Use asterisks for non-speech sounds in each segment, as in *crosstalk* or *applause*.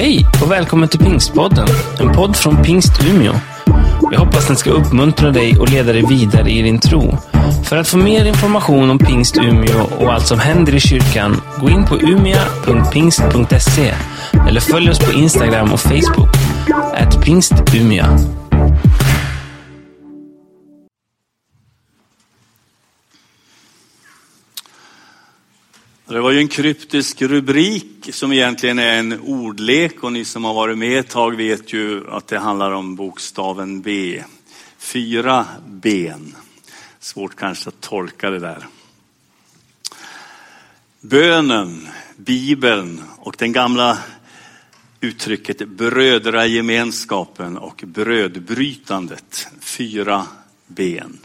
Hej och välkommen till Pingstpodden, en podd från Pingst Umeå. Jag hoppas den ska uppmuntra dig och leda dig vidare i din tro. För att få mer information om Pingst Umeå och allt som händer i kyrkan, gå in på umia.pingst.se eller följ oss på Instagram och Facebook, at Det var ju en kryptisk rubrik som egentligen är en ordlek och ni som har varit med ett tag vet ju att det handlar om bokstaven B. Fyra ben. Svårt kanske att tolka det där. Bönen, Bibeln och den gamla uttrycket brödragemenskapen och brödbrytandet. Fyra ben.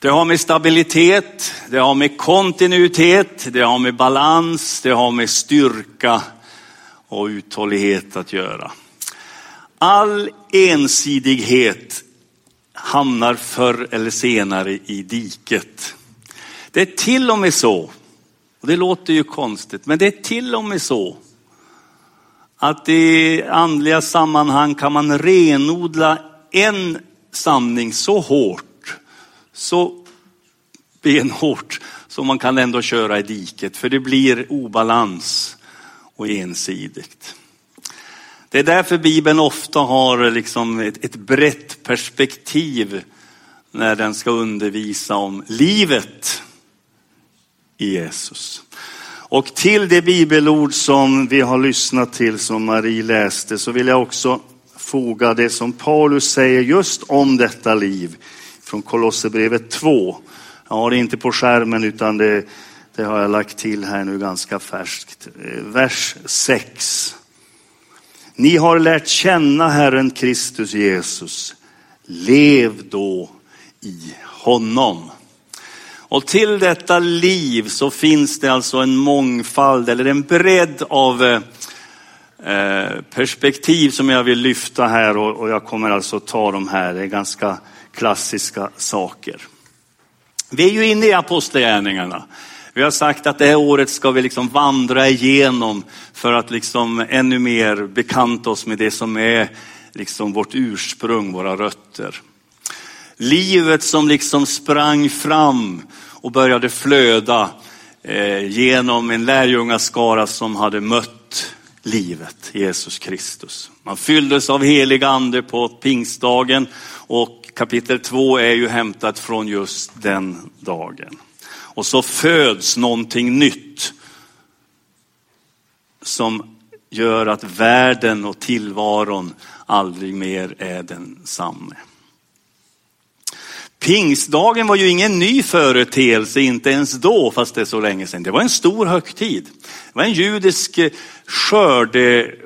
Det har med stabilitet, det har med kontinuitet, det har med balans, det har med styrka och uthållighet att göra. All ensidighet hamnar förr eller senare i diket. Det är till och med så, och det låter ju konstigt, men det är till och med så att i andliga sammanhang kan man renodla en sanning så hårt så benhårt så man kan ändå köra i diket för det blir obalans och ensidigt. Det är därför Bibeln ofta har liksom ett, ett brett perspektiv när den ska undervisa om livet i Jesus. Och till det bibelord som vi har lyssnat till som Marie läste så vill jag också foga det som Paulus säger just om detta liv från Kolosserbrevet 2. Jag har det inte på skärmen utan det, det har jag lagt till här nu ganska färskt. Eh, vers 6. Ni har lärt känna Herren Kristus Jesus. Lev då i honom. Och till detta liv så finns det alltså en mångfald eller en bredd av eh, eh, perspektiv som jag vill lyfta här och jag kommer alltså ta de här. Det är ganska klassiska saker. Vi är ju inne i apostlagärningarna. Vi har sagt att det här året ska vi liksom vandra igenom för att liksom ännu mer bekanta oss med det som är liksom vårt ursprung, våra rötter. Livet som liksom sprang fram och började flöda eh, genom en lärjungaskara som hade mött livet, Jesus Kristus. Man fylldes av helig ande på pingstdagen och kapitel 2 är ju hämtat från just den dagen. Och så föds någonting nytt som gör att världen och tillvaron aldrig mer är densamme. Pingstdagen var ju ingen ny företeelse, inte ens då, fast det är så länge sedan. Det var en stor högtid. Det var en judisk eh, skördefest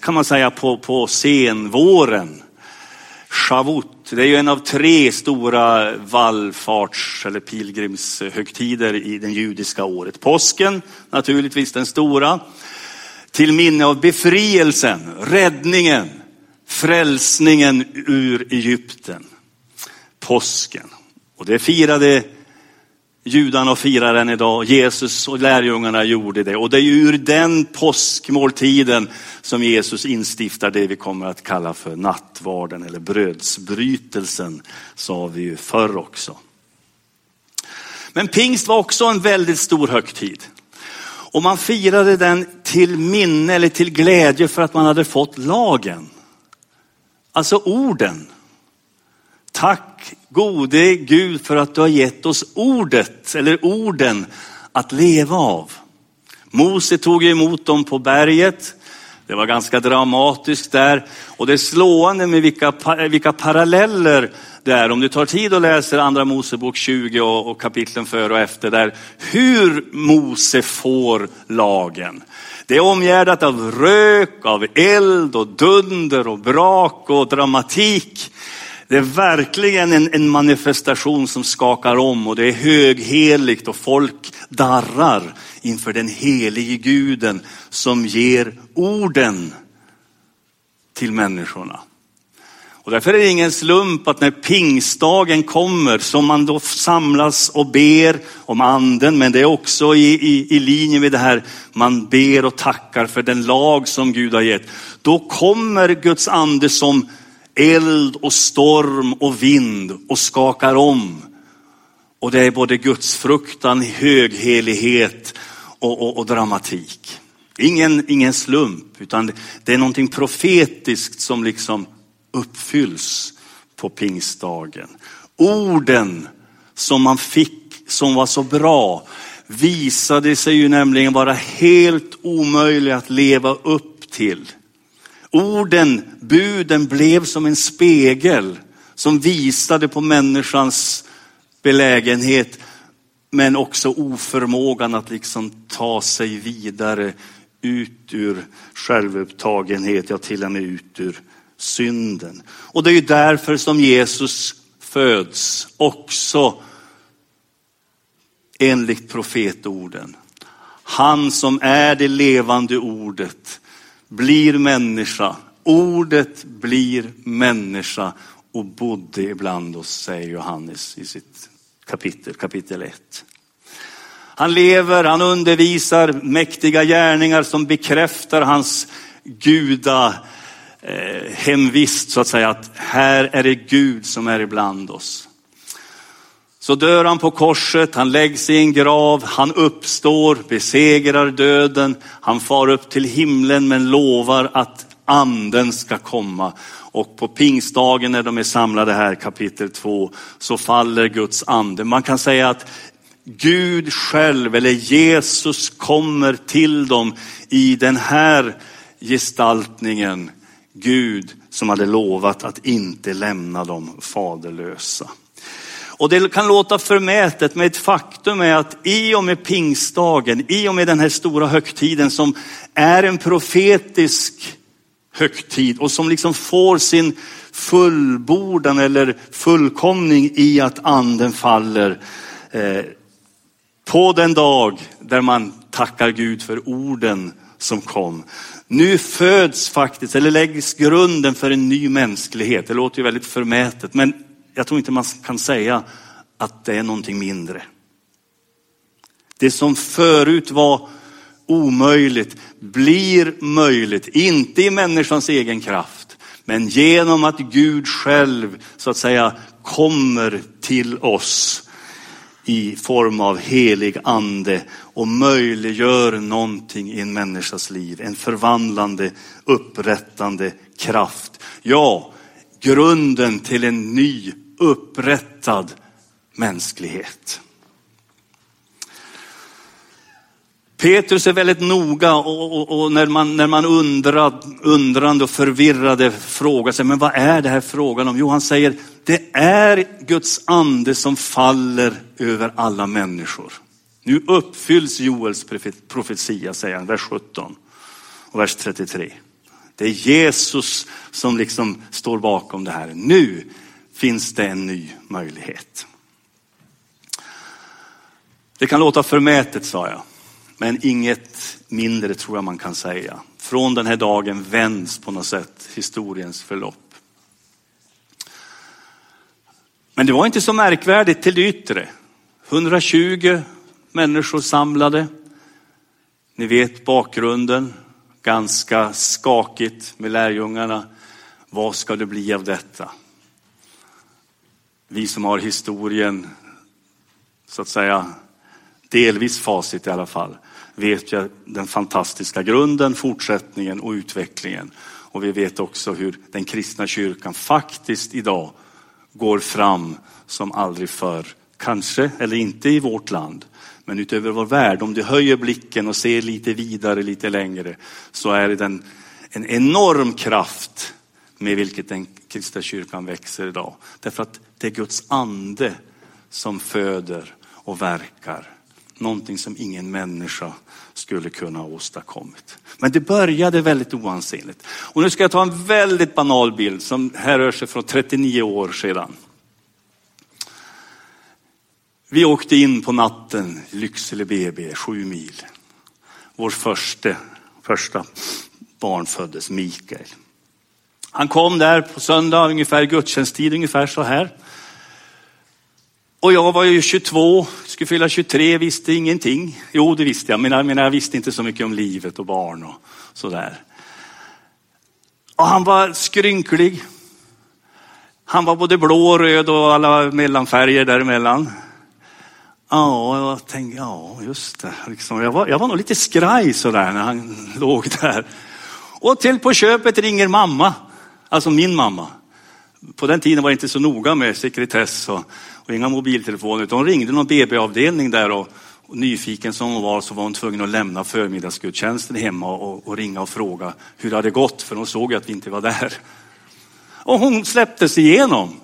kan man säga på, på senvåren. Shavut. Det är ju en av tre stora vallfarts eller pilgrimshögtider i det judiska året. Påsken, naturligtvis den stora. Till minne av befrielsen, räddningen, frälsningen ur Egypten. Påsken. Och det firade judarna och firar den idag. Jesus och lärjungarna gjorde det. Och det är ur den påskmåltiden som Jesus instiftar det vi kommer att kalla för nattvarden eller brödsbrytelsen, sa vi ju förr också. Men pingst var också en väldigt stor högtid. Och man firade den till minne eller till glädje för att man hade fått lagen. Alltså orden. Tack gode Gud för att du har gett oss ordet eller orden att leva av. Mose tog emot dem på berget. Det var ganska dramatiskt där och det är slående med vilka, vilka paralleller det är. Om du tar tid och läser andra Mosebok 20 och, och kapitlen före och efter där, hur Mose får lagen. Det är omgärdat av rök, av eld och dunder och brak och dramatik. Det är verkligen en, en, manifestation som skakar om och det är högheligt och folk darrar inför den helige guden som ger orden till människorna. Och därför är det ingen slump att när pingstdagen kommer, som man då samlas och ber om anden, men det är också i, i, i linje med det här, man ber och tackar för den lag som Gud har gett. Då kommer Guds ande som eld och storm och vind och skakar om. Och det är både Guds fruktan, höghelighet och, och, och dramatik. Ingen, ingen slump, utan det är någonting profetiskt som liksom uppfylls på pingstdagen. Orden som man fick, som var så bra, visade sig ju nämligen vara helt omöjliga att leva upp till. Orden, buden blev som en spegel som visade på människans belägenhet men också oförmågan att liksom ta sig vidare ut ur självupptagenhet, ja till och med ut ur synden. Och det är ju därför som Jesus föds också enligt profetorden. Han som är det levande ordet blir människa. Ordet blir människa och bodde ibland oss, säger Johannes i sitt kapitel, kapitel 1. Han lever, han undervisar mäktiga gärningar som bekräftar hans guda eh, hemvist så att säga. Att här är det Gud som är ibland oss. Så dör han på korset, han läggs i en grav, han uppstår, besegrar döden, han far upp till himlen men lovar att anden ska komma. Och på pingstdagen när de är samlade här, kapitel 2, så faller Guds ande. Man kan säga att Gud själv eller Jesus kommer till dem i den här gestaltningen. Gud som hade lovat att inte lämna dem faderlösa. Och det kan låta förmätet, men ett faktum är att i och med pingstdagen, i och med den här stora högtiden som är en profetisk högtid och som liksom får sin fullbordan eller fullkomning i att anden faller. Eh, på den dag där man tackar Gud för orden som kom. Nu föds faktiskt, eller läggs grunden för en ny mänsklighet. Det låter ju väldigt förmätet, men jag tror inte man kan säga att det är någonting mindre. Det som förut var omöjligt blir möjligt, inte i människans egen kraft, men genom att Gud själv så att säga kommer till oss i form av helig ande och möjliggör någonting i en människas liv. En förvandlande, upprättande kraft. Ja, grunden till en ny upprättad mänsklighet. Petrus är väldigt noga och, och, och, när man, när man undrad, undrande och förvirrade frågar sig, men vad är det här frågan om? Jo, han säger, det är Guds ande som faller över alla människor. Nu uppfylls Joels profetia, säger han, vers 17 och vers 33. Det är Jesus som liksom står bakom det här. Nu finns det en ny möjlighet. Det kan låta förmätet, sa jag. Men inget mindre tror jag man kan säga. Från den här dagen vänds på något sätt historiens förlopp. Men det var inte så märkvärdigt till det yttre. 120 människor samlade. Ni vet bakgrunden, ganska skakigt med lärjungarna. Vad ska det bli av detta? Vi som har historien, så att säga, delvis facit i alla fall, vet ju den fantastiska grunden, fortsättningen och utvecklingen. Och vi vet också hur den kristna kyrkan faktiskt idag går fram som aldrig förr. Kanske, eller inte i vårt land, men utöver vår värld. Om du höjer blicken och ser lite vidare, lite längre, så är det en, en enorm kraft med vilket den kristna kyrkan växer idag. Därför att det är Guds ande som föder och verkar. Någonting som ingen människa skulle kunna ha åstadkommit. Men det började väldigt oansenligt. Och nu ska jag ta en väldigt banal bild som härrör sig från 39 år sedan. Vi åkte in på natten, i Lycksele BB, sju mil. Vår första, första barn föddes, Mikael. Han kom där på söndag, ungefär gudstjänsttid, ungefär så här. Och jag var ju 22, skulle fylla 23, visste ingenting. Jo, det visste jag, men jag, jag visste inte så mycket om livet och barn och sådär. Och han var skrynklig. Han var både blå och röd och alla mellanfärger däremellan. Ja, jag tänkte, ja just det. Liksom, jag, var, jag var nog lite skraj sådär när han *laughs* låg där. Och till på köpet ringer mamma, alltså min mamma. På den tiden var det inte så noga med sekretess och, och inga mobiltelefoner. Utan hon ringde någon BB-avdelning där och, och, nyfiken som hon var så var hon tvungen att lämna förmiddagsgudstjänsten hemma och, och ringa och fråga hur det hade gått för hon såg ju att vi inte var där. Och hon släpptes igenom.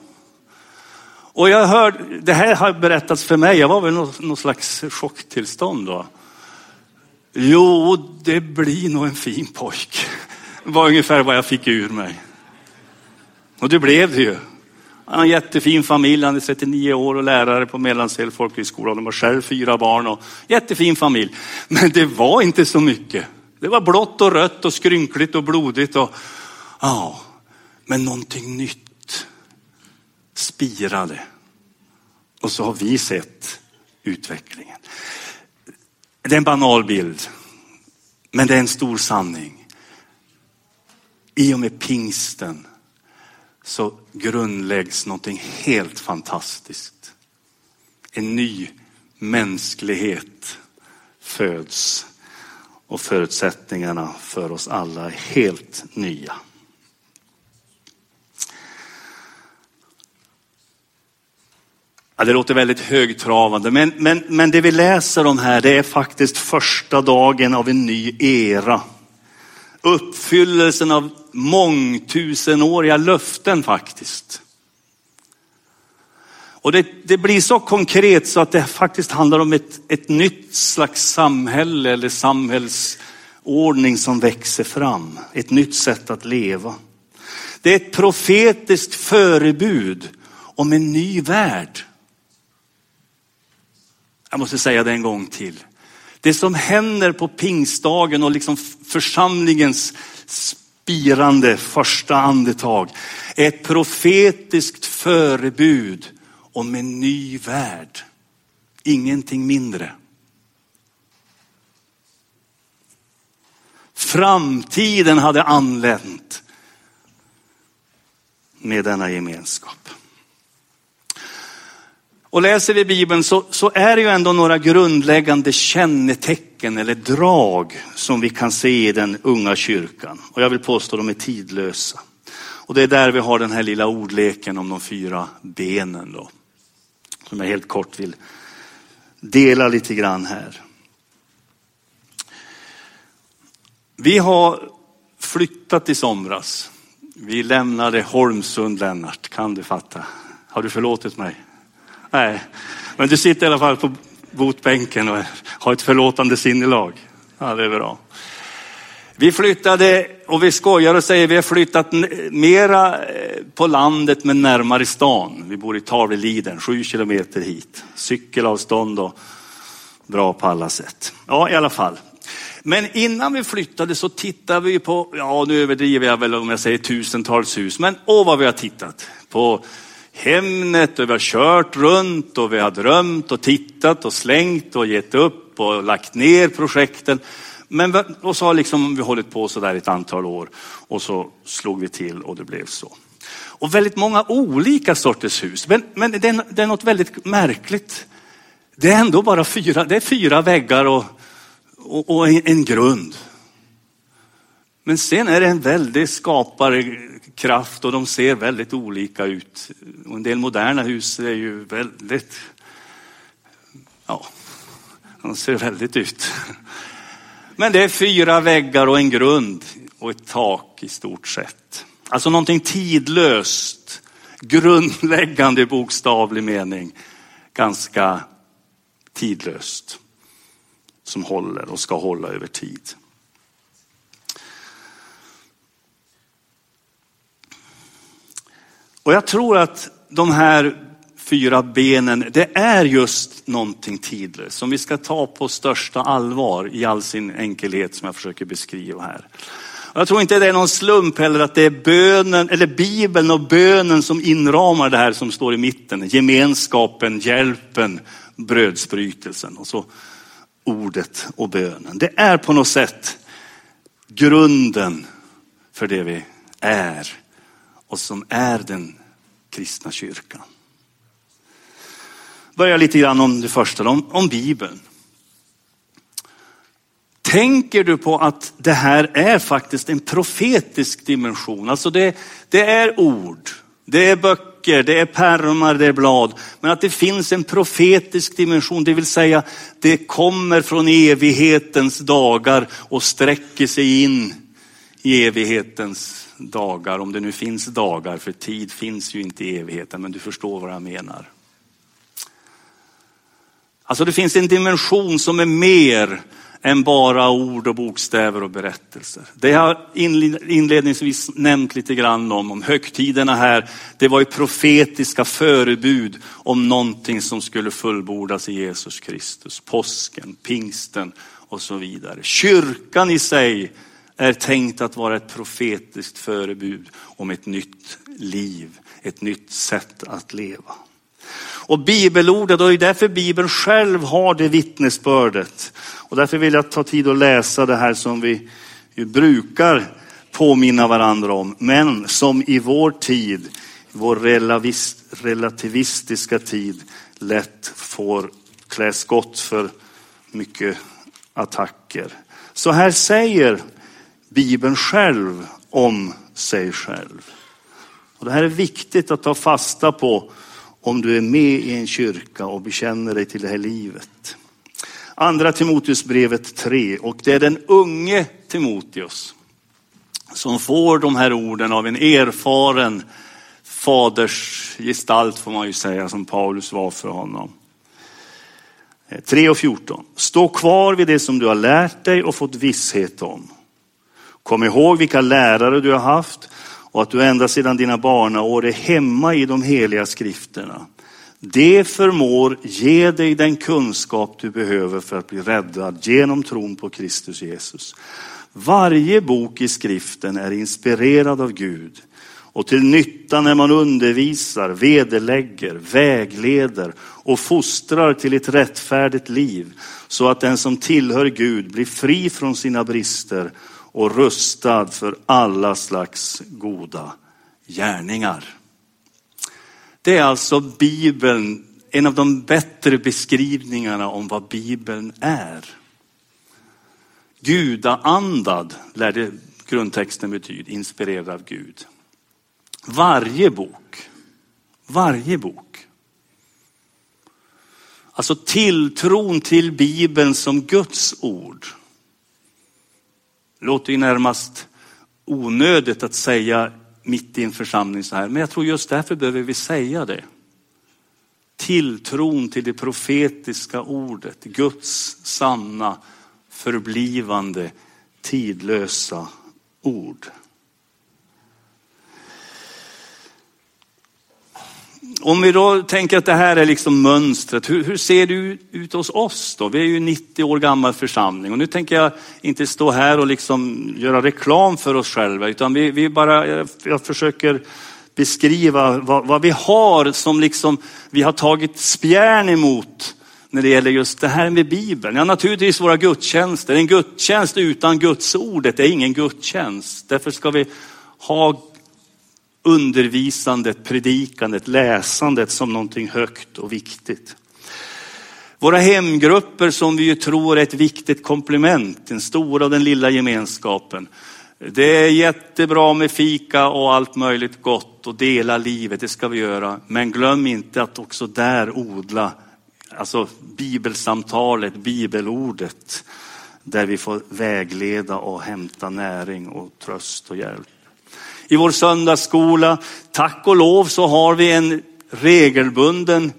Och jag hörde, det här har berättats för mig, jag var väl någon, någon slags chocktillstånd då. Jo, det blir nog en fin pojk. Det *laughs* var ungefär vad jag fick ur mig. Och det blev det ju. Han har en jättefin familj, han är 39 år och lärare på Mellansel folkhögskola. De har själv fyra barn och jättefin familj. Men det var inte så mycket. Det var blått och rött och skrynkligt och blodigt och ja, men någonting nytt spirade. Och så har vi sett utvecklingen. Det är en banal bild, men det är en stor sanning. I och med pingsten så grundläggs någonting helt fantastiskt. En ny mänsklighet föds och förutsättningarna för oss alla är helt nya. Ja, det låter väldigt högtravande, men, men, men det vi läser om här, det är faktiskt första dagen av en ny era. Uppfyllelsen av mångtusenåriga löften faktiskt. Och det, det, blir så konkret så att det faktiskt handlar om ett, ett nytt slags samhälle eller samhällsordning som växer fram. Ett nytt sätt att leva. Det är ett profetiskt förebud om en ny värld. Jag måste säga det en gång till. Det som händer på pingstdagen och liksom församlingens spirande första andetag ett profetiskt förebud om en ny värld. Ingenting mindre. Framtiden hade anlänt med denna gemenskap. Och läser vi Bibeln så, så, är det ju ändå några grundläggande kännetecken eller drag som vi kan se i den unga kyrkan. Och jag vill påstå de är tidlösa. Och det är där vi har den här lilla ordleken om de fyra benen då. Som jag helt kort vill dela lite grann här. Vi har flyttat i somras. Vi lämnade Holmsund, Lennart. Kan du fatta? Har du förlåtit mig? Nej, men du sitter i alla fall på botbänken och har ett förlåtande sinnelag. Ja, det är bra. Vi flyttade, och vi skojar och säger vi har flyttat mera eh, på landet men närmare stan. Vi bor i Tavleliden, sju kilometer hit. Cykelavstånd och bra på alla sätt. Ja, i alla fall. Men innan vi flyttade så tittade vi på, ja nu överdriver jag väl om jag säger tusentals hus, men åh vad vi har tittat på Hemnet och vi har kört runt och vi har drömt och tittat och slängt och gett upp och lagt ner projekten. Men, och så har liksom vi hållit på så där ett antal år och så slog vi till och det blev så. Och väldigt många olika sorters hus. Men, men det, är, det är något väldigt märkligt. Det är ändå bara fyra, det är fyra väggar och, och, och en, en grund. Men sen är det en väldig skaparkraft och de ser väldigt olika ut. Och en del moderna hus är ju väldigt, ja, de ser väldigt ut. Men det är fyra väggar och en grund och ett tak i stort sett. Alltså någonting tidlöst, grundläggande i bokstavlig mening. Ganska tidlöst. Som håller och ska hålla över tid. Och jag tror att de här fyra benen, det är just någonting tidlöst som vi ska ta på största allvar i all sin enkelhet som jag försöker beskriva här. Jag tror inte det är någon slump heller att det är bönen, eller Bibeln och bönen som inramar det här som står i mitten. Gemenskapen, hjälpen, brödsbrytelsen och så ordet och bönen. Det är på något sätt grunden för det vi är och som är den kristna kyrkan. Börja lite grann om det första, om, om Bibeln. Tänker du på att det här är faktiskt en profetisk dimension? Alltså det, det är ord, det är böcker, det är pärmar, det är blad. Men att det finns en profetisk dimension, det vill säga det kommer från evighetens dagar och sträcker sig in i evighetens dagar. Om det nu finns dagar, för tid finns ju inte i evigheten, men du förstår vad jag menar. Alltså det finns en dimension som är mer än bara ord och bokstäver och berättelser. Det jag har inledningsvis nämnt lite grann om, om högtiderna här. Det var ju profetiska förebud om någonting som skulle fullbordas i Jesus Kristus. Påsken, pingsten och så vidare. Kyrkan i sig är tänkt att vara ett profetiskt förebud om ett nytt liv, ett nytt sätt att leva. Och bibelordet, och det är därför Bibeln själv har det vittnesbördet. Och därför vill jag ta tid att läsa det här som vi brukar påminna varandra om, men som i vår tid, vår relativistiska tid, lätt får klä skott för mycket attacker. Så här säger Bibeln själv om sig själv. Och det här är viktigt att ta fasta på om du är med i en kyrka och bekänner dig till det här livet. Andra Timoteusbrevet 3 och det är den unge Timoteus som får de här orden av en erfaren faders gestalt får man ju säga som Paulus var för honom. Eh, 3 och 14. Stå kvar vid det som du har lärt dig och fått visshet om. Kom ihåg vilka lärare du har haft och att du ända sedan dina barnaår är hemma i de heliga skrifterna. Det förmår ge dig den kunskap du behöver för att bli räddad genom tron på Kristus Jesus. Varje bok i skriften är inspirerad av Gud och till nytta när man undervisar, vederlägger, vägleder och fostrar till ett rättfärdigt liv så att den som tillhör Gud blir fri från sina brister och rustad för alla slags goda gärningar. Det är alltså Bibeln, en av de bättre beskrivningarna om vad Bibeln är. Gudaandad lärde grundtexten betyda, inspirerad av Gud. Varje bok, varje bok. Alltså tilltron till Bibeln som Guds ord låter ju närmast onödigt att säga mitt i en församling så här, men jag tror just därför behöver vi säga det. Tilltron till det profetiska ordet, Guds sanna, förblivande, tidlösa ord. Om vi då tänker att det här är liksom mönstret, hur, hur, ser det ut hos oss då? Vi är ju 90 år gammal församling och nu tänker jag inte stå här och liksom göra reklam för oss själva utan vi, vi bara, jag, jag försöker beskriva vad, vad, vi har som liksom vi har tagit spjärn emot när det gäller just det här med Bibeln. Ja, naturligtvis våra gudstjänster. En gudstjänst utan Guds ordet är ingen gudstjänst. Därför ska vi ha undervisandet, predikandet, läsandet som någonting högt och viktigt. Våra hemgrupper som vi ju tror är ett viktigt komplement, den stora och den lilla gemenskapen. Det är jättebra med fika och allt möjligt gott och dela livet, det ska vi göra. Men glöm inte att också där odla alltså bibelsamtalet, bibelordet. Där vi får vägleda och hämta näring och tröst och hjälp i vår söndagsskola. Tack och lov så har vi en regelbunden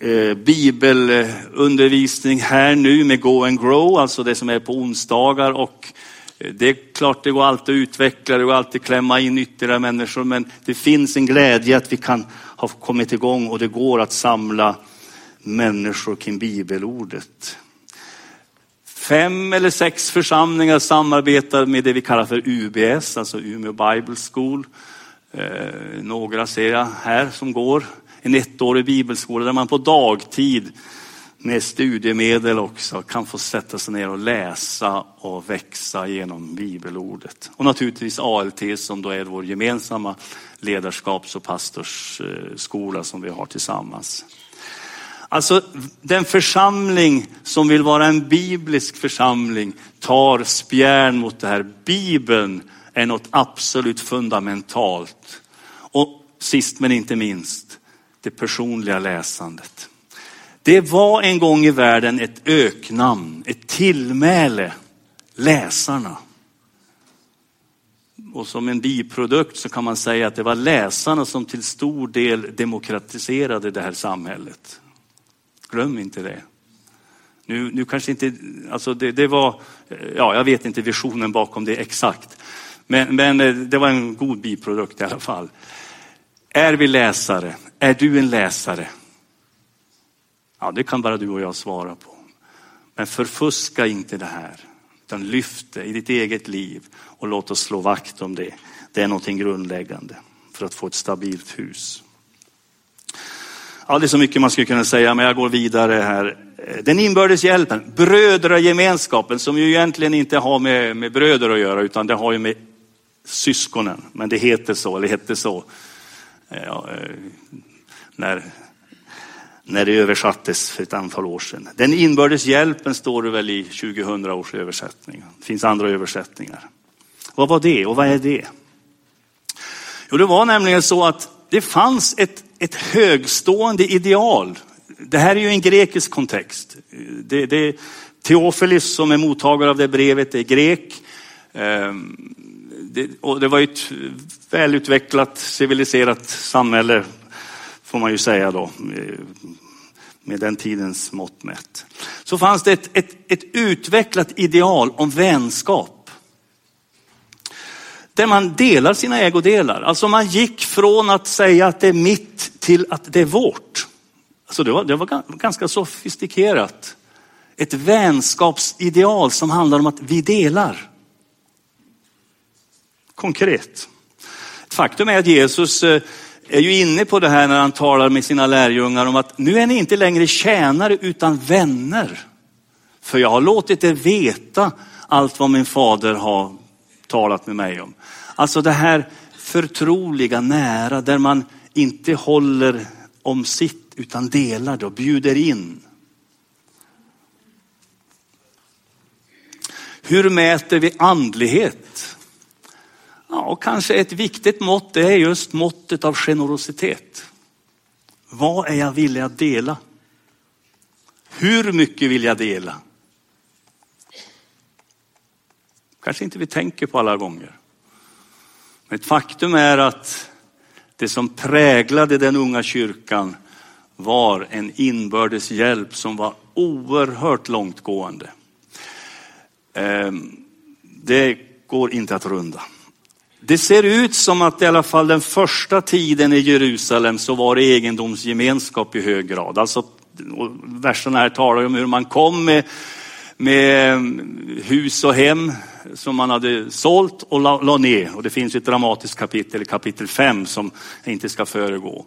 eh, bibelundervisning här nu med Go and Grow, alltså det som är på onsdagar. Och eh, det är klart det går alltid att utveckla, det går alltid att klämma in ytterligare människor, men det finns en glädje att vi kan ha kommit igång och det går att samla människor kring bibelordet. Fem eller sex församlingar samarbetar med det vi kallar för UBS, alltså Umeå Bible School. Eh, några ser jag här som går en ettårig bibelskola där man på dagtid med studiemedel också kan få sätta sig ner och läsa och växa genom bibelordet. Och naturligtvis ALT som då är vår gemensamma ledarskaps och pastorsskola som vi har tillsammans. Alltså den församling som vill vara en biblisk församling tar spjärn mot det här. Bibeln är något absolut fundamentalt. Och sist men inte minst, det personliga läsandet. Det var en gång i världen ett öknamn, ett tillmäle, läsarna. Och som en biprodukt så kan man säga att det var läsarna som till stor del demokratiserade det här samhället. Glöm inte det. Nu, nu kanske inte, alltså det, det var, ja jag vet inte visionen bakom det exakt. Men, men eh, det var en god biprodukt i alla fall. Är vi läsare? Är du en läsare? Ja, det kan bara du och jag svara på. Men förfuska inte det här, utan lyft det i ditt eget liv och låt oss slå vakt om det. Det är någonting grundläggande för att få ett stabilt hus. Ja, det är så mycket man skulle kunna säga, men jag går vidare här. Eh, den inbördes hjälpen, brödragemenskapen som ju egentligen inte har med, med bröder att göra, utan det har ju med syskonen. Men det heter så, eller hette så, eh, ja, eh, när när det översattes för ett antal år sedan. Den inbördes hjälpen står det väl i 2000 års översättning. Det finns andra översättningar. Vad var det och vad är det? Jo, det var nämligen så att det fanns ett, ett högstående ideal. Det här är ju en grekisk kontext. Det, det, Teofilis som är mottagare av det brevet är grek. Ehm, det, och det var ett välutvecklat, civiliserat samhälle får man ju säga då, eh, med den tidens mått mätt. Så fanns det ett, ett, ett utvecklat ideal om vänskap. Där man delar sina ägodelar. Alltså man gick från att säga att det är mitt till att det är vårt. Alltså det var, det var ganska sofistikerat. Ett vänskapsideal som handlar om att vi delar. Konkret. Faktum är att Jesus eh, är ju inne på det här när han talar med sina lärjungar om att nu är ni inte längre tjänare utan vänner. För jag har låtit er veta allt vad min fader har talat med mig om. Alltså det här förtroliga, nära, där man inte håller om sitt utan delar det och bjuder in. Hur mäter vi andlighet? Ja, och kanske ett viktigt mått är just måttet av generositet. Vad är jag villig att dela? Hur mycket vill jag dela? Kanske inte vi tänker på alla gånger. Men ett faktum är att det som präglade den unga kyrkan var en inbördes hjälp som var oerhört långtgående. Ehm, det går inte att runda. Det ser ut som att i alla fall den första tiden i Jerusalem så var det egendomsgemenskap i hög grad. Alltså, verserna här talar om hur man kom med, med hus och hem som man hade sålt och la, la ner. Och det finns ett dramatiskt kapitel, kapitel 5, som jag inte ska föregå.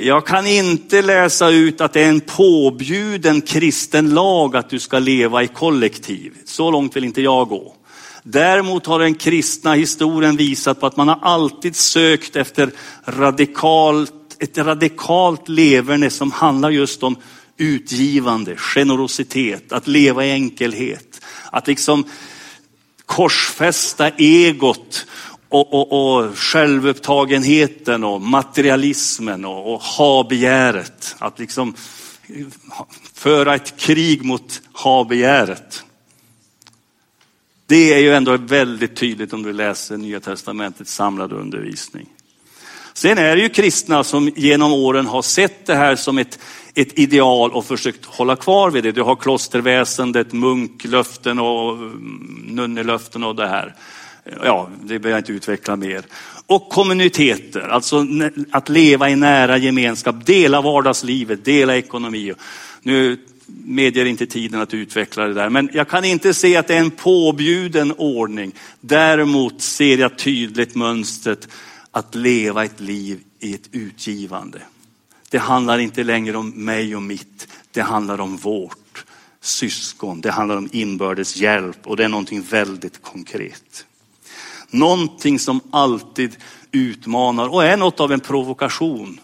Jag kan inte läsa ut att det är en påbjuden kristen lag att du ska leva i kollektiv. Så långt vill inte jag gå. Däremot har den kristna historien visat på att man har alltid sökt efter radikalt, ett radikalt leverne som handlar just om utgivande, generositet, att leva i enkelhet. Att liksom korsfästa egot och, och, och självupptagenheten och materialismen och, och ha-begäret. Att liksom föra ett krig mot ha-begäret. Det är ju ändå väldigt tydligt om du läser Nya Testamentets samlade undervisning. Sen är det ju kristna som genom åren har sett det här som ett, ett ideal och försökt hålla kvar vid det. Du har klosterväsendet, munklöften och mm, nunnelöften och det här. Ja, det behöver jag inte utveckla mer. Och kommuniteter, alltså att leva i nära gemenskap, dela vardagslivet, dela ekonomi. Nu medger inte tiden att utveckla det där. Men jag kan inte se att det är en påbjuden ordning. Däremot ser jag tydligt mönstret att leva ett liv i ett utgivande. Det handlar inte längre om mig och mitt. Det handlar om vårt syskon. Det handlar om inbördes hjälp och det är någonting väldigt konkret. Någonting som alltid utmanar och är något av en provokation.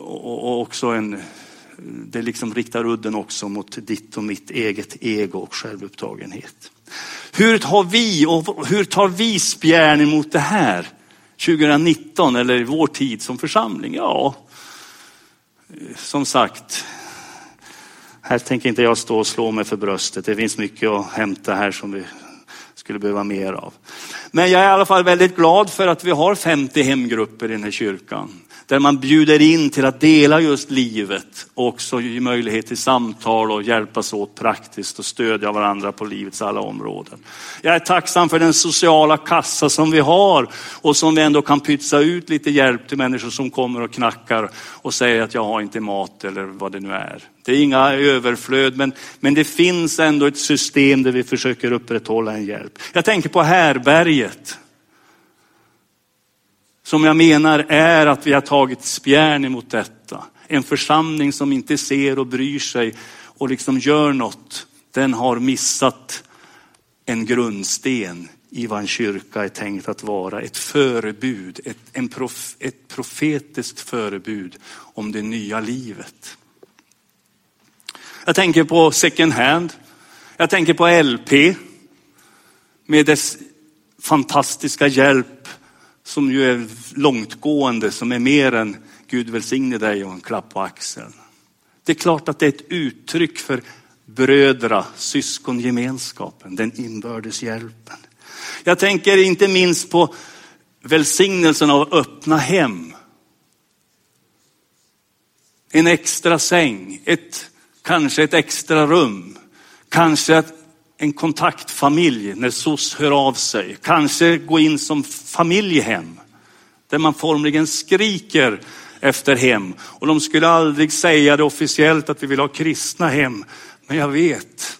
Och också en, det liksom riktar udden också mot ditt och mitt eget ego och självupptagenhet. Hur tar vi och hur tar vi spjärn emot det här 2019 eller i vår tid som församling? Ja, som sagt, här tänker inte jag stå och slå mig för bröstet. Det finns mycket att hämta här som vi skulle behöva mer av. Men jag är i alla fall väldigt glad för att vi har 50 hemgrupper i den här kyrkan. Där man bjuder in till att dela just livet och också ge möjlighet till samtal och hjälpas åt praktiskt och stödja varandra på livets alla områden. Jag är tacksam för den sociala kassa som vi har och som vi ändå kan pytsa ut lite hjälp till människor som kommer och knackar och säger att jag har inte mat eller vad det nu är. Det är inga överflöd men, men det finns ändå ett system där vi försöker upprätthålla en hjälp. Jag tänker på härberget som jag menar är att vi har tagit spjärn emot detta. En församling som inte ser och bryr sig och liksom gör något, den har missat en grundsten i vad en kyrka är tänkt att vara. Ett förebud, ett, en prof, ett profetiskt förebud om det nya livet. Jag tänker på second hand. Jag tänker på LP med dess fantastiska hjälp som ju är långtgående, som är mer än Gud välsigne dig och en klapp på axeln. Det är klart att det är ett uttryck för brödra, syskongemenskapen, den inbördes hjälpen. Jag tänker inte minst på välsignelsen av öppna hem. En extra säng, ett, kanske ett extra rum, kanske att en kontaktfamilj när SOS hör av sig. Kanske gå in som familjehem där man formligen skriker efter hem. Och de skulle aldrig säga det officiellt att vi vill ha kristna hem. Men jag vet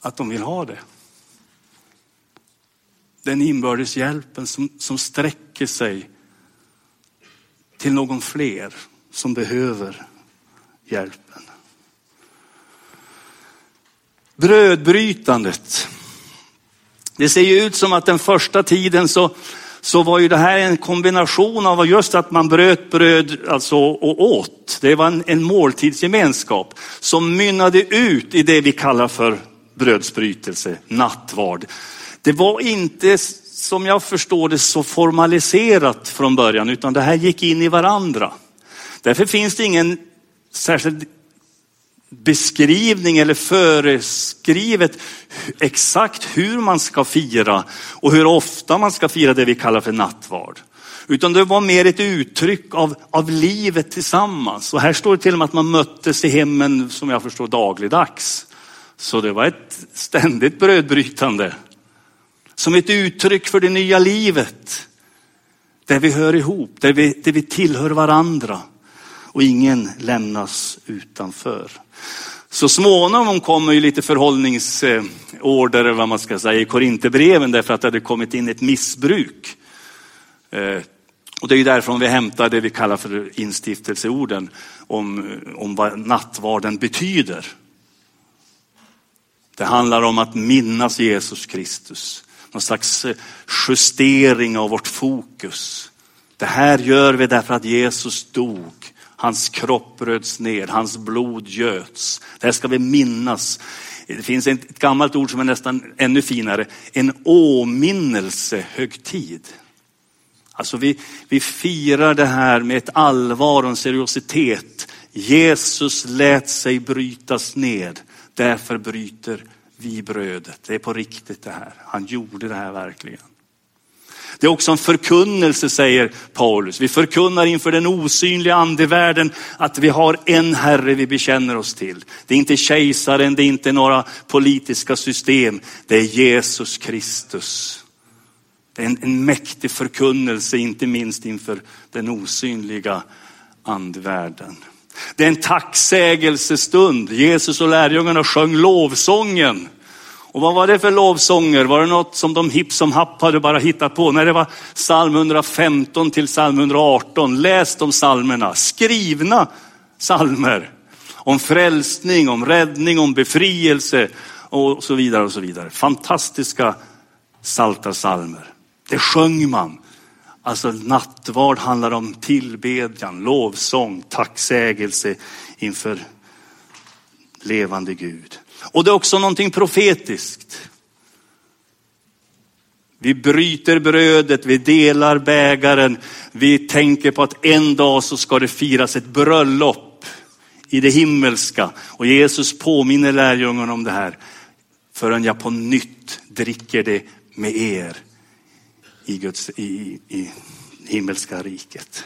att de vill ha det. Den inbördes hjälpen som, som sträcker sig till någon fler som behöver hjälpen. Brödbrytandet. Det ser ju ut som att den första tiden så, så var ju det här en kombination av just att man bröt bröd alltså, och åt. Det var en, en måltidsgemenskap som mynnade ut i det vi kallar för brödsbrytelse, nattvard. Det var inte som jag förstår det så formaliserat från början utan det här gick in i varandra. Därför finns det ingen särskild beskrivning eller föreskrivet exakt hur man ska fira och hur ofta man ska fira det vi kallar för nattvard. Utan det var mer ett uttryck av, av livet tillsammans. Och här står det till och med att man möttes i hemmen som jag förstår dagligdags. Så det var ett ständigt brödbrytande. Som ett uttryck för det nya livet. Där vi hör ihop, där vi, där vi tillhör varandra. Och ingen lämnas utanför. Så småningom kommer ju lite förhållningsorder, vad man ska säga, i Korinthierbreven därför att det hade kommit in ett missbruk. Eh, och det är ju därifrån vi hämtar det vi kallar för instiftelseorden om, om vad nattvarden betyder. Det handlar om att minnas Jesus Kristus. Någon slags eh, justering av vårt fokus. Det här gör vi därför att Jesus dog Hans kropp bröts ner, hans blod göts. Det här ska vi minnas. Det finns ett gammalt ord som är nästan ännu finare. En åminnelsehögtid. Alltså vi, vi firar det här med ett allvar och en seriositet. Jesus lät sig brytas ned. Därför bryter vi brödet. Det är på riktigt det här. Han gjorde det här verkligen. Det är också en förkunnelse säger Paulus. Vi förkunnar inför den osynliga andevärlden att vi har en Herre vi bekänner oss till. Det är inte kejsaren, det är inte några politiska system. Det är Jesus Kristus. Det är en, en mäktig förkunnelse, inte minst inför den osynliga andevärlden. Det är en tacksägelsestund. Jesus och lärjungarna sjöng lovsången. Och vad var det för lovsånger? Var det något som de hipp som happ hade bara hittat på? Nej, det var psalm 115 till psalm 118. Läs de psalmerna, skrivna psalmer. Om frälsning, om räddning, om befrielse och så vidare och så vidare. Fantastiska salta psalmer. Det sjöng man. Alltså nattvard handlar om tillbedjan, lovsång, tacksägelse inför levande Gud. Och det är också någonting profetiskt. Vi bryter brödet, vi delar bägaren, vi tänker på att en dag så ska det firas ett bröllop i det himmelska. Och Jesus påminner lärjungarna om det här. Förrän jag på nytt dricker det med er i, Guds, i, i himmelska riket.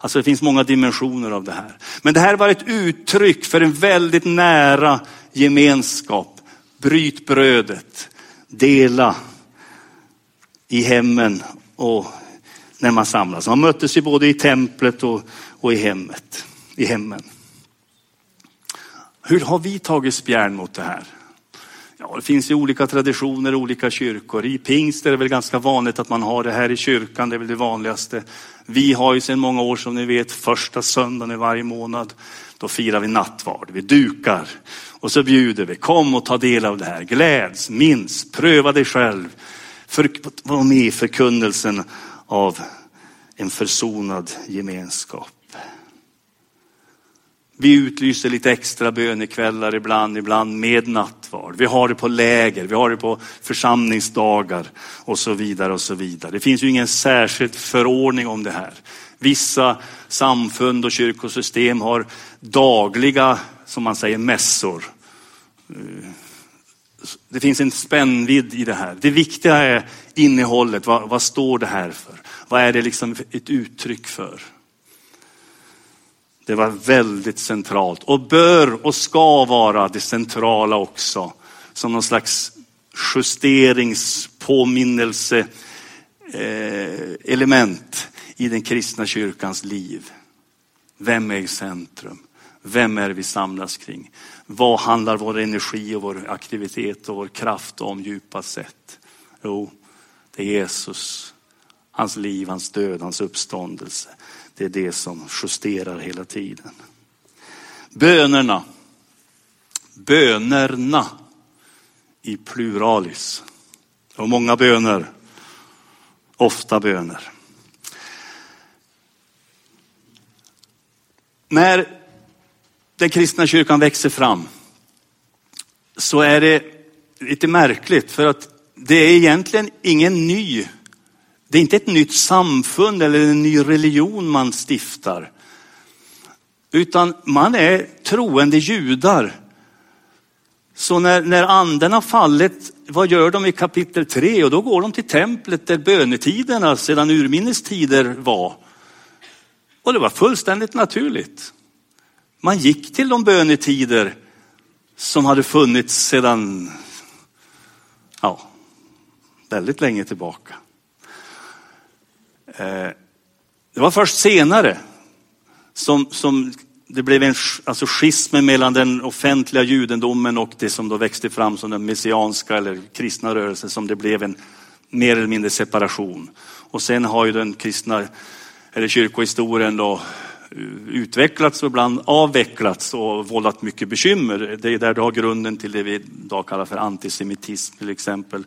Alltså det finns många dimensioner av det här. Men det här var ett uttryck för en väldigt nära gemenskap. Bryt brödet, dela i hemmen och när man samlas. Man möttes ju både i templet och, och i hemmet, i hemmen. Hur har vi tagit spjärn mot det här? Ja, det finns ju olika traditioner, olika kyrkor. I pingst är det väl ganska vanligt att man har det här i kyrkan, det är väl det vanligaste. Vi har ju sedan många år som ni vet första söndagen i varje månad. Då firar vi nattvard, vi dukar och så bjuder vi. Kom och ta del av det här, gläds, minns, pröva dig själv. För, var med i förkunnelsen av en försonad gemenskap. Vi utlyser lite extra bönekvällar ibland, ibland med nattvard. Vi har det på läger, vi har det på församlingsdagar och så vidare och så vidare. Det finns ju ingen särskild förordning om det här. Vissa samfund och kyrkosystem har dagliga, som man säger, mässor. Eh, det finns en spännvidd i det här. Det viktiga är innehållet. Vad, vad står det här för? Vad är det liksom ett uttryck för? Det var väldigt centralt och bör och ska vara det centrala också. Som någon slags justeringspåminnelse eh, element i den kristna kyrkans liv. Vem är i centrum? Vem är vi samlas kring? Vad handlar vår energi och vår aktivitet och vår kraft om djupast sett? Jo, det är Jesus, hans liv, hans död, hans uppståndelse. Det är det som justerar hela tiden. Bönerna. Bönerna i pluralis. Och många böner. Ofta böner. När den kristna kyrkan växer fram så är det lite märkligt för att det är egentligen ingen ny det är inte ett nytt samfund eller en ny religion man stiftar. Utan man är troende judar. Så när, när anden har fallit, vad gör de i kapitel 3? Och då går de till templet där bönetiderna sedan urminnes tider var. Och det var fullständigt naturligt. Man gick till de bönetider som hade funnits sedan ja, väldigt länge tillbaka. Eh, det var först senare som, som det blev en alltså schism mellan den offentliga judendomen och det som då växte fram som den messianska eller kristna rörelsen som det blev en mer eller mindre separation. Och sen har ju den kristna eller kyrkohistorien då utvecklats och ibland avvecklats och vållat mycket bekymmer. Det är där du har grunden till det vi idag kallar för antisemitism till exempel.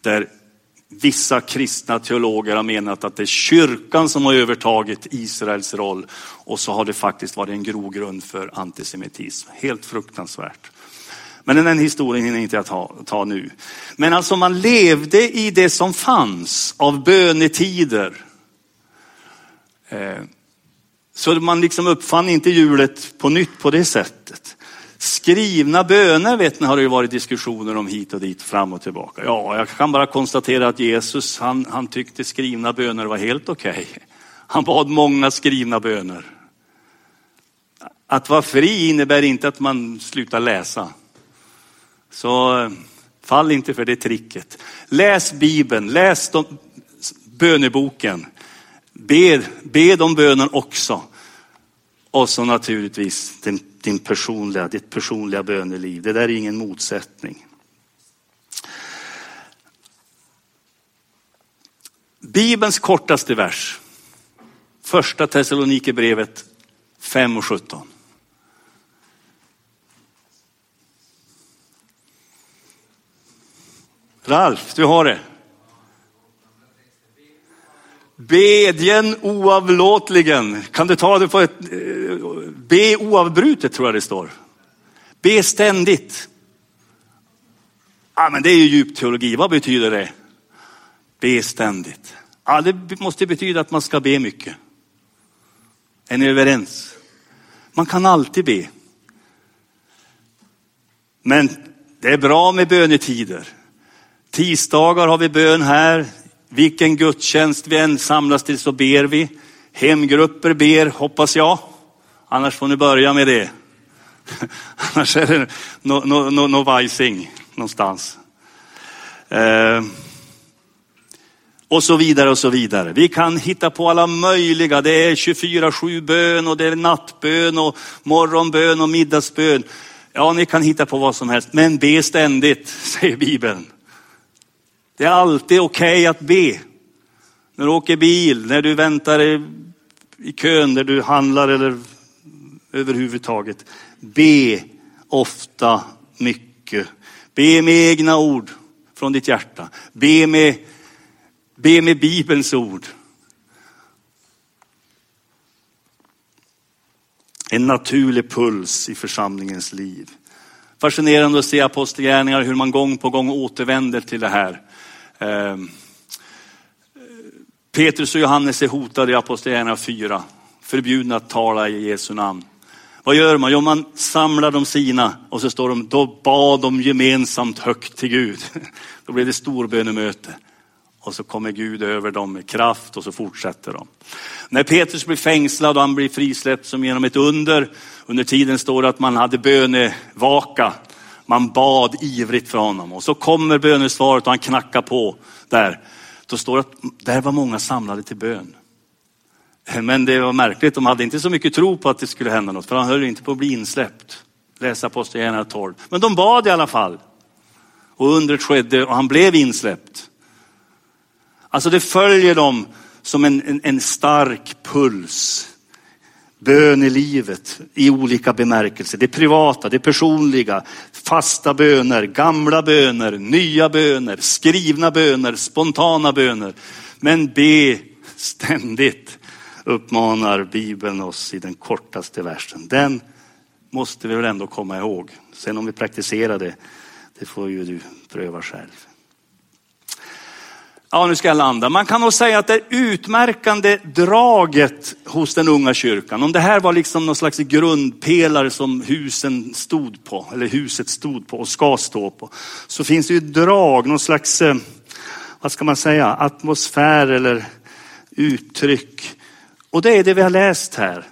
Där Vissa kristna teologer har menat att det är kyrkan som har övertagit Israels roll och så har det faktiskt varit en grogrund för antisemitism. Helt fruktansvärt. Men den historien hinner inte jag ta, ta nu. Men alltså man levde i det som fanns av bönetider. Eh, så man liksom uppfann inte hjulet på nytt på det sättet. Skrivna böner vet ni har det ju varit diskussioner om hit och dit, fram och tillbaka. Ja, jag kan bara konstatera att Jesus, han, han tyckte skrivna böner var helt okej. Okay. Han bad många skrivna böner. Att vara fri innebär inte att man slutar läsa. Så fall inte för det tricket. Läs Bibeln, läs de, böneboken. Be, be de bönen också. Och så naturligtvis din, din personliga, ditt personliga böneliv. Det där är ingen motsättning. Bibelns kortaste vers. Första Thessalonikerbrevet 5 och 17. Ralf, du har det. Bedjen oavlåtligen. Kan du ta det på ett... Eh, be oavbrutet tror jag det står. Be ständigt. Ja, men det är ju djup teologi. Vad betyder det? Be ständigt. Ja, det måste betyda att man ska be mycket. Är ni överens? Man kan alltid be. Men det är bra med bönetider. Tisdagar har vi bön här. Vilken gudstjänst vi än samlas till så ber vi. Hemgrupper ber, hoppas jag. Annars får ni börja med det. *laughs* Annars är det no, no, no, no vajsing någonstans. Eh. Och så vidare och så vidare. Vi kan hitta på alla möjliga. Det är 24-7 bön och det är nattbön och morgonbön och middagsbön. Ja, ni kan hitta på vad som helst. Men be ständigt, *laughs* säger Bibeln. Det är alltid okej okay att be. När du åker bil, när du väntar i kön, när du handlar eller överhuvudtaget. Be ofta mycket. Be med egna ord från ditt hjärta. Be med, be med Bibelns ord. En naturlig puls i församlingens liv. Fascinerande att se apostelgärningar hur man gång på gång återvänder till det här. Ehm, Petrus och Johannes är hotade i Apostlagärningarna 4. Förbjudna att tala i Jesu namn. Vad gör man? Jo, man samlar de sina och så står de, då bad de gemensamt högt till Gud. *laughs* Då blev det storbönemöte. Och så kommer Gud över dem med kraft och så fortsätter de. När Petrus blir fängslad och han blir frisläppt som genom ett under. Under tiden står det att man hade bönevaka. Man bad ivrigt för honom och så kommer bönesvaret och han knackar på där. Då står det att där var många samlade till bön. Men det var märkligt, de hade inte så mycket tro på att det skulle hända något, för han höll inte på att bli insläppt. Läs Apostlagärningarna 12. Men de bad i alla fall. Och undret skedde och han blev insläppt. Alltså det följer dem som en, en, en stark puls. Bön i livet i olika bemärkelser. Det privata, det personliga, fasta böner, gamla böner, nya böner, skrivna böner, spontana böner. Men be ständigt uppmanar Bibeln oss i den kortaste versen. Den måste vi väl ändå komma ihåg. Sen om vi praktiserar det, det får ju du pröva själv. Ja, nu ska jag landa. Man kan nog säga att det utmärkande draget hos den unga kyrkan, om det här var liksom någon slags grundpelare som husen stod på, eller huset stod på och ska stå på, så finns det ju drag, någon slags, eh, vad ska man säga, atmosfär eller uttryck. Och det är det vi har läst här.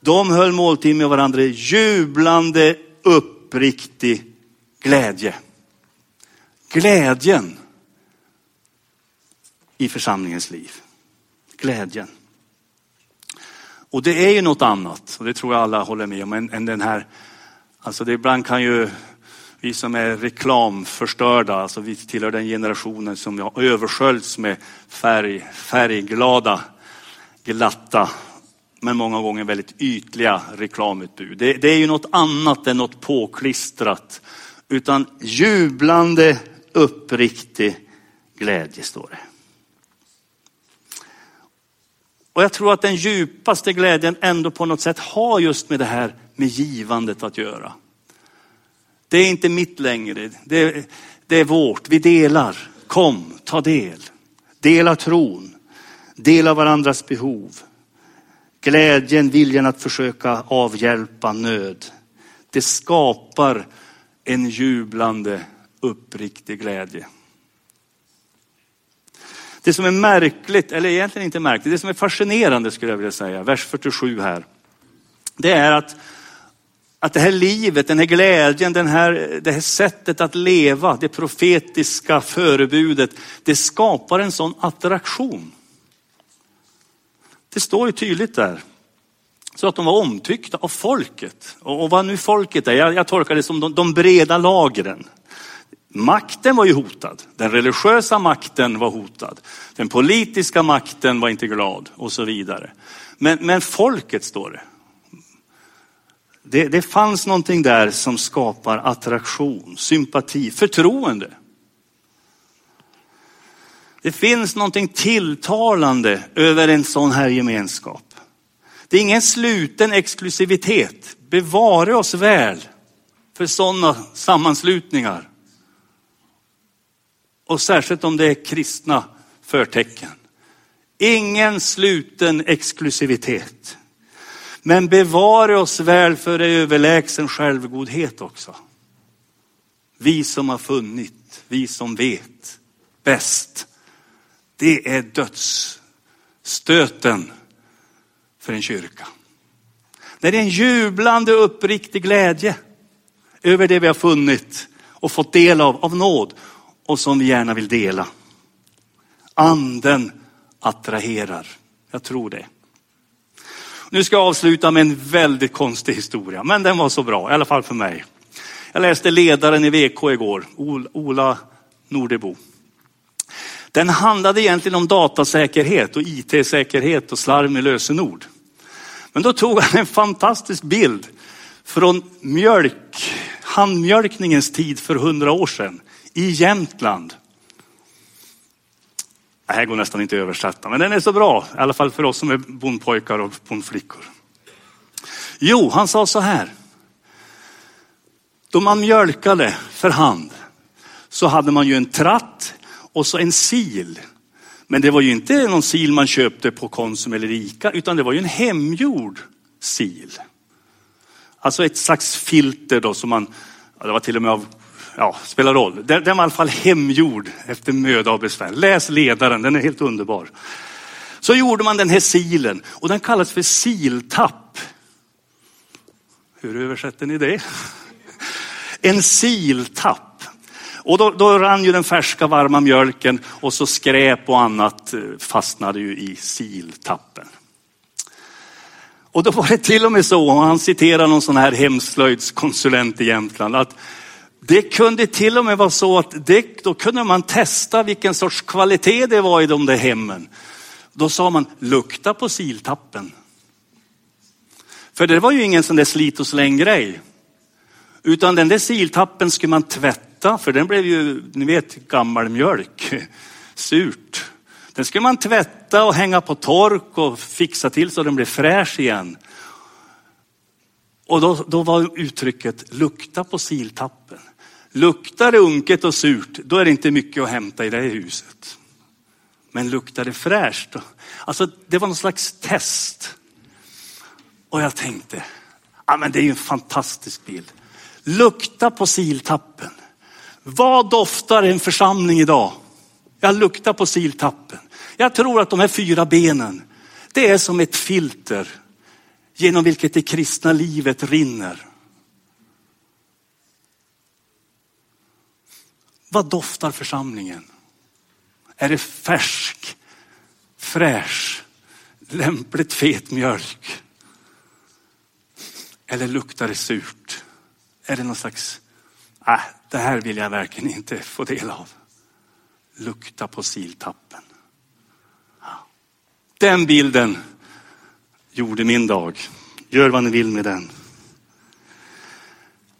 De höll måltid med varandra i jublande, uppriktig glädje. Glädjen i församlingens liv. Glädjen. Och det är ju något annat, och det tror jag alla håller med om, än, än den här, alltså det ibland kan ju vi som är reklamförstörda, alltså vi tillhör den generationen som har översköljts med färg, färgglada, glatta, men många gånger väldigt ytliga reklamutbud. Det, det är ju något annat än något påklistrat, utan jublande, uppriktig glädje står det. Och jag tror att den djupaste glädjen ändå på något sätt har just med det här med givandet att göra. Det är inte mitt längre, det är, det är vårt, vi delar. Kom, ta del. Dela tron, dela varandras behov. Glädjen, viljan att försöka avhjälpa nöd. Det skapar en jublande, uppriktig glädje. Det som är märkligt, eller egentligen inte märkligt, det som är fascinerande skulle jag vilja säga, vers 47 här. Det är att, att det här livet, den här glädjen, den här, det här sättet att leva, det profetiska förebudet, det skapar en sån attraktion. Det står ju tydligt där. Så att de var omtyckta av folket. Och vad nu folket är, jag, jag tolkar det som de, de breda lagren. Makten var ju hotad. Den religiösa makten var hotad. Den politiska makten var inte glad och så vidare. Men, men folket står det. det. Det fanns någonting där som skapar attraktion, sympati, förtroende. Det finns någonting tilltalande över en sån här gemenskap. Det är ingen sluten exklusivitet. Bevare oss väl för sådana sammanslutningar. Och särskilt om det är kristna förtecken. Ingen sluten exklusivitet. Men bevare oss väl för överlägsen självgodhet också. Vi som har funnit, vi som vet bäst. Det är dödsstöten för en kyrka. Det är en jublande uppriktig glädje över det vi har funnit och fått del av, av nåd och som vi gärna vill dela. Anden attraherar. Jag tror det. Nu ska jag avsluta med en väldigt konstig historia, men den var så bra, i alla fall för mig. Jag läste ledaren i VK igår, Ola Nordebo. Den handlade egentligen om datasäkerhet och IT-säkerhet och slarv med lösenord. Men då tog han en fantastisk bild från mjölk, handmjölkningens tid för hundra år sedan i Jämtland. Det här går nästan inte att översätta, men den är så bra, i alla fall för oss som är bondpojkar och bondflickor. Jo, han sa så här. Då man mjölkade för hand så hade man ju en tratt och så en sil. Men det var ju inte någon sil man köpte på Konsum eller Ica, utan det var ju en hemgjord sil. Alltså ett slags filter då som man, det var till och med av, ja, spelar roll. Den, den var i alla fall hemgjord efter möda och besvär. Läs ledaren, den är helt underbar. Så gjorde man den här silen och den kallas för siltapp. Hur översätter ni det? En siltapp. Och då, då rann ju den färska varma mjölken och så skräp och annat eh, fastnade ju i siltappen. Och då var det till och med så, och han citerar någon sån här hemslöjdskonsulent i Jämtland, att det kunde till och med vara så att det, då kunde man testa vilken sorts kvalitet det var i de där hemmen. Då sa man, lukta på siltappen. För det var ju ingen sån där slit och släng grej. Utan den där siltappen skulle man tvätta för den blev ju, ni vet, gammal mjölk, *laughs* surt. Den skulle man tvätta och hänga på tork och fixa till så den blev fräsch igen. Och då, då var uttrycket lukta på siltappen. Luktar det unket och surt, då är det inte mycket att hämta i det här huset. Men luktar det fräscht, alltså det var någon slags test. Och jag tänkte, ja men det är ju en fantastisk bild. Lukta på siltappen. Vad doftar en församling idag? Jag luktar på siltappen. Jag tror att de här fyra benen, det är som ett filter genom vilket det kristna livet rinner. Vad doftar församlingen? Är det färsk, fräsch, lämpligt fet mjölk? Eller luktar det surt? Är det någon slags äh, det här vill jag verkligen inte få del av. Lukta på siltappen. Den bilden gjorde min dag. Gör vad ni vill med den.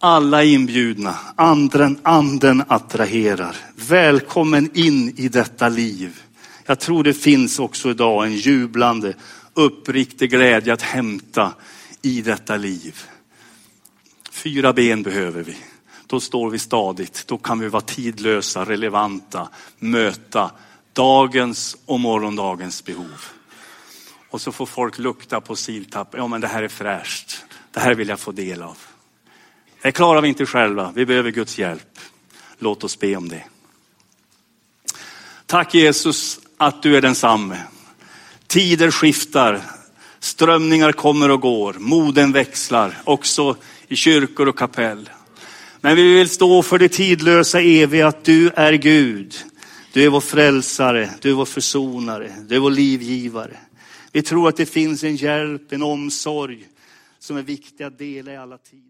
Alla inbjudna. Anden, anden attraherar. Välkommen in i detta liv. Jag tror det finns också idag en jublande, uppriktig glädje att hämta i detta liv. Fyra ben behöver vi då står vi stadigt. Då kan vi vara tidlösa, relevanta, möta dagens och morgondagens behov. Och så får folk lukta på siltapp. Ja, men det här är fräscht. Det här vill jag få del av. Det klarar vi inte själva. Vi behöver Guds hjälp. Låt oss be om det. Tack Jesus att du är densamme. Tider skiftar, strömningar kommer och går, moden växlar, också i kyrkor och kapell. Men vi vill stå för det tidlösa eviga att du är Gud. Du är vår frälsare, du är vår försonare, du är vår livgivare. Vi tror att det finns en hjälp, en omsorg som är viktig att dela i alla tider.